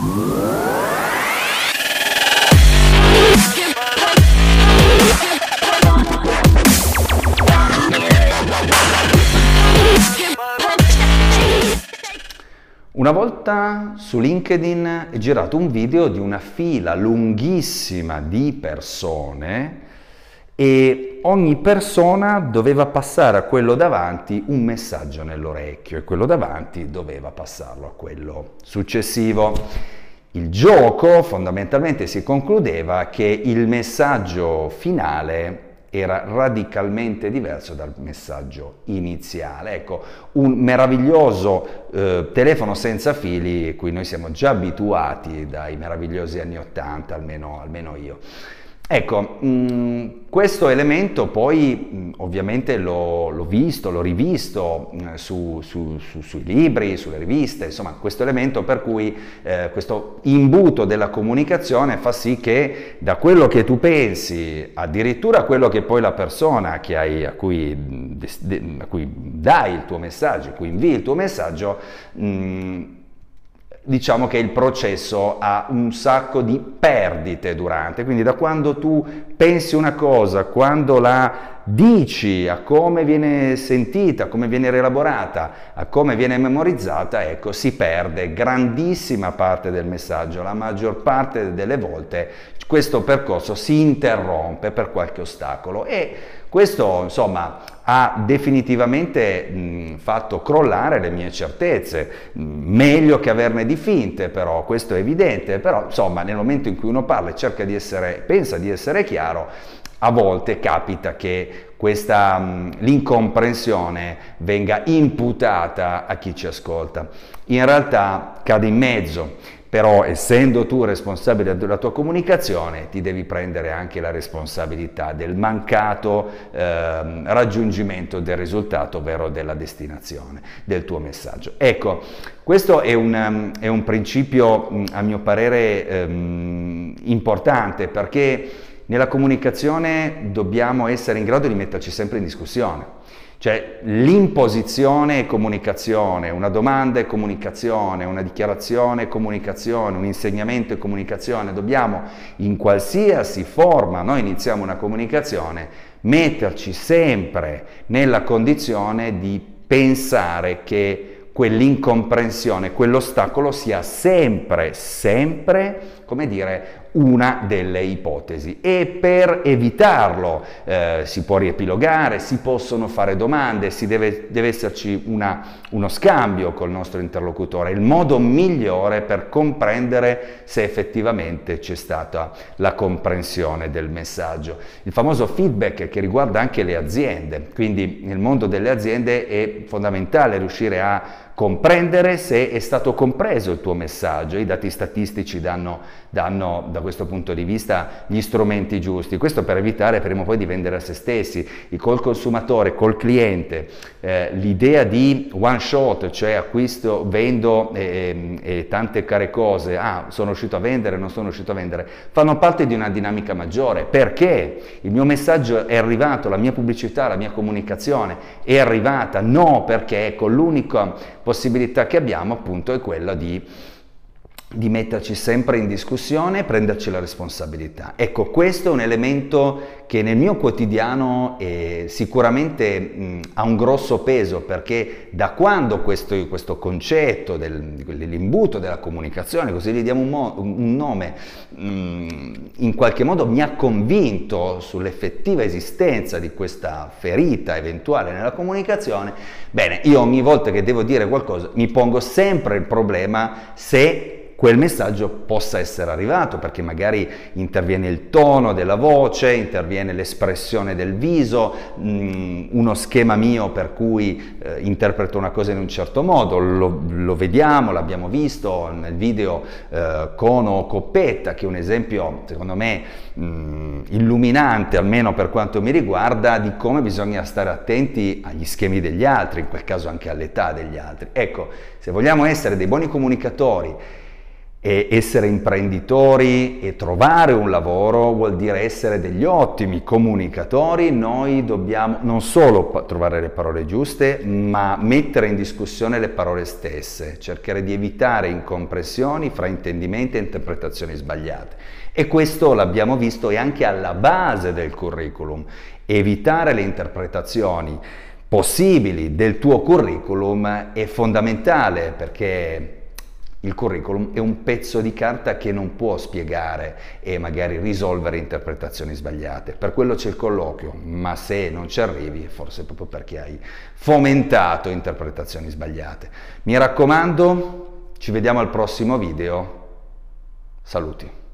Una volta su LinkedIn è girato un video di una fila lunghissima di persone e ogni persona doveva passare a quello davanti un messaggio nell'orecchio e quello davanti doveva passarlo a quello successivo. Il gioco fondamentalmente si concludeva che il messaggio finale era radicalmente diverso dal messaggio iniziale. Ecco, un meraviglioso eh, telefono senza fili, cui noi siamo già abituati dai meravigliosi anni Ottanta, almeno, almeno io. Ecco, mm, questo elemento poi mm, ovviamente l'ho, l'ho, visto, l'ho rivisto mm, su, su, su, sui libri, sulle riviste, insomma questo elemento per cui eh, questo imbuto della comunicazione fa sì che da quello che tu pensi, addirittura quello che poi la persona hai, a, cui, a, cui, dai il tuo messaggio, a cui invii il tuo messaggio, diciamo che il processo ha un sacco di perdite durante, quindi da quando tu pensi una cosa, quando la dici, a come viene sentita, a come viene rielaborata, a come viene memorizzata, ecco, si perde grandissima parte del messaggio, la maggior parte delle volte questo percorso si interrompe per qualche ostacolo e questo insomma ha definitivamente mh, fatto crollare le mie certezze, mh, meglio che averne di finte però, questo è evidente, però insomma nel momento in cui uno parla e cerca di essere, pensa di essere chiaro, a volte capita che questa l'incomprensione venga imputata a chi ci ascolta. In realtà cade in mezzo però essendo tu responsabile della tua comunicazione ti devi prendere anche la responsabilità del mancato eh, raggiungimento del risultato, ovvero della destinazione del tuo messaggio. Ecco, questo è un, è un principio a mio parere ehm, importante perché nella comunicazione dobbiamo essere in grado di metterci sempre in discussione. Cioè l'imposizione è comunicazione, una domanda è comunicazione, una dichiarazione è comunicazione, un insegnamento è comunicazione. Dobbiamo in qualsiasi forma noi iniziamo una comunicazione metterci sempre nella condizione di pensare che quell'incomprensione, quell'ostacolo sia sempre, sempre, come dire, una delle ipotesi. E per evitarlo eh, si può riepilogare, si possono fare domande, deve, deve esserci una, uno scambio col nostro interlocutore, il modo migliore per comprendere se effettivamente c'è stata la comprensione del messaggio. Il famoso feedback che riguarda anche le aziende, quindi nel mondo delle aziende è fondamentale riuscire a comprendere se è stato compreso il tuo messaggio, i dati statistici danno, danno da questo punto di vista gli strumenti giusti, questo per evitare prima o poi di vendere a se stessi, col consumatore, col cliente, eh, l'idea di one shot, cioè acquisto, vendo e, e, e tante care cose, ah sono riuscito a vendere, non sono riuscito a vendere, fanno parte di una dinamica maggiore, perché? Il mio messaggio è arrivato, la mia pubblicità, la mia comunicazione è arrivata, no perché ecco l'unica possibilità che abbiamo appunto è quella di di metterci sempre in discussione e prenderci la responsabilità. Ecco, questo è un elemento che nel mio quotidiano sicuramente mh, ha un grosso peso perché da quando questo, questo concetto del, dell'imbuto della comunicazione, così gli diamo un, mo, un nome, mh, in qualche modo mi ha convinto sull'effettiva esistenza di questa ferita eventuale nella comunicazione, bene, io ogni volta che devo dire qualcosa mi pongo sempre il problema se quel messaggio possa essere arrivato, perché magari interviene il tono della voce, interviene l'espressione del viso, mh, mm, uno schema mio per cui eh, interpreto una cosa in un certo modo, lo, lo vediamo, l'abbiamo visto nel video eh, Cono Coppetta, che è un esempio secondo me mh, mm, illuminante, almeno per quanto mi riguarda, di come bisogna stare attenti agli schemi degli altri, in quel caso anche all'età degli altri. Ecco, se vogliamo essere dei buoni comunicatori, E essere imprenditori e trovare un lavoro vuol dire essere degli ottimi comunicatori, noi dobbiamo non solo trovare le parole giuste, ma mettere in discussione le parole stesse, cercare di evitare incompressioni, fraintendimenti e interpretazioni sbagliate. E questo l'abbiamo visto è anche alla base del curriculum, evitare le interpretazioni possibili del tuo curriculum è fondamentale perché il curriculum è un pezzo di carta che non può spiegare e magari risolvere interpretazioni sbagliate. Per quello c'è il colloquio, ma se non ci arrivi forse proprio perché hai fomentato interpretazioni sbagliate. Mi raccomando, ci vediamo al prossimo video. Saluti.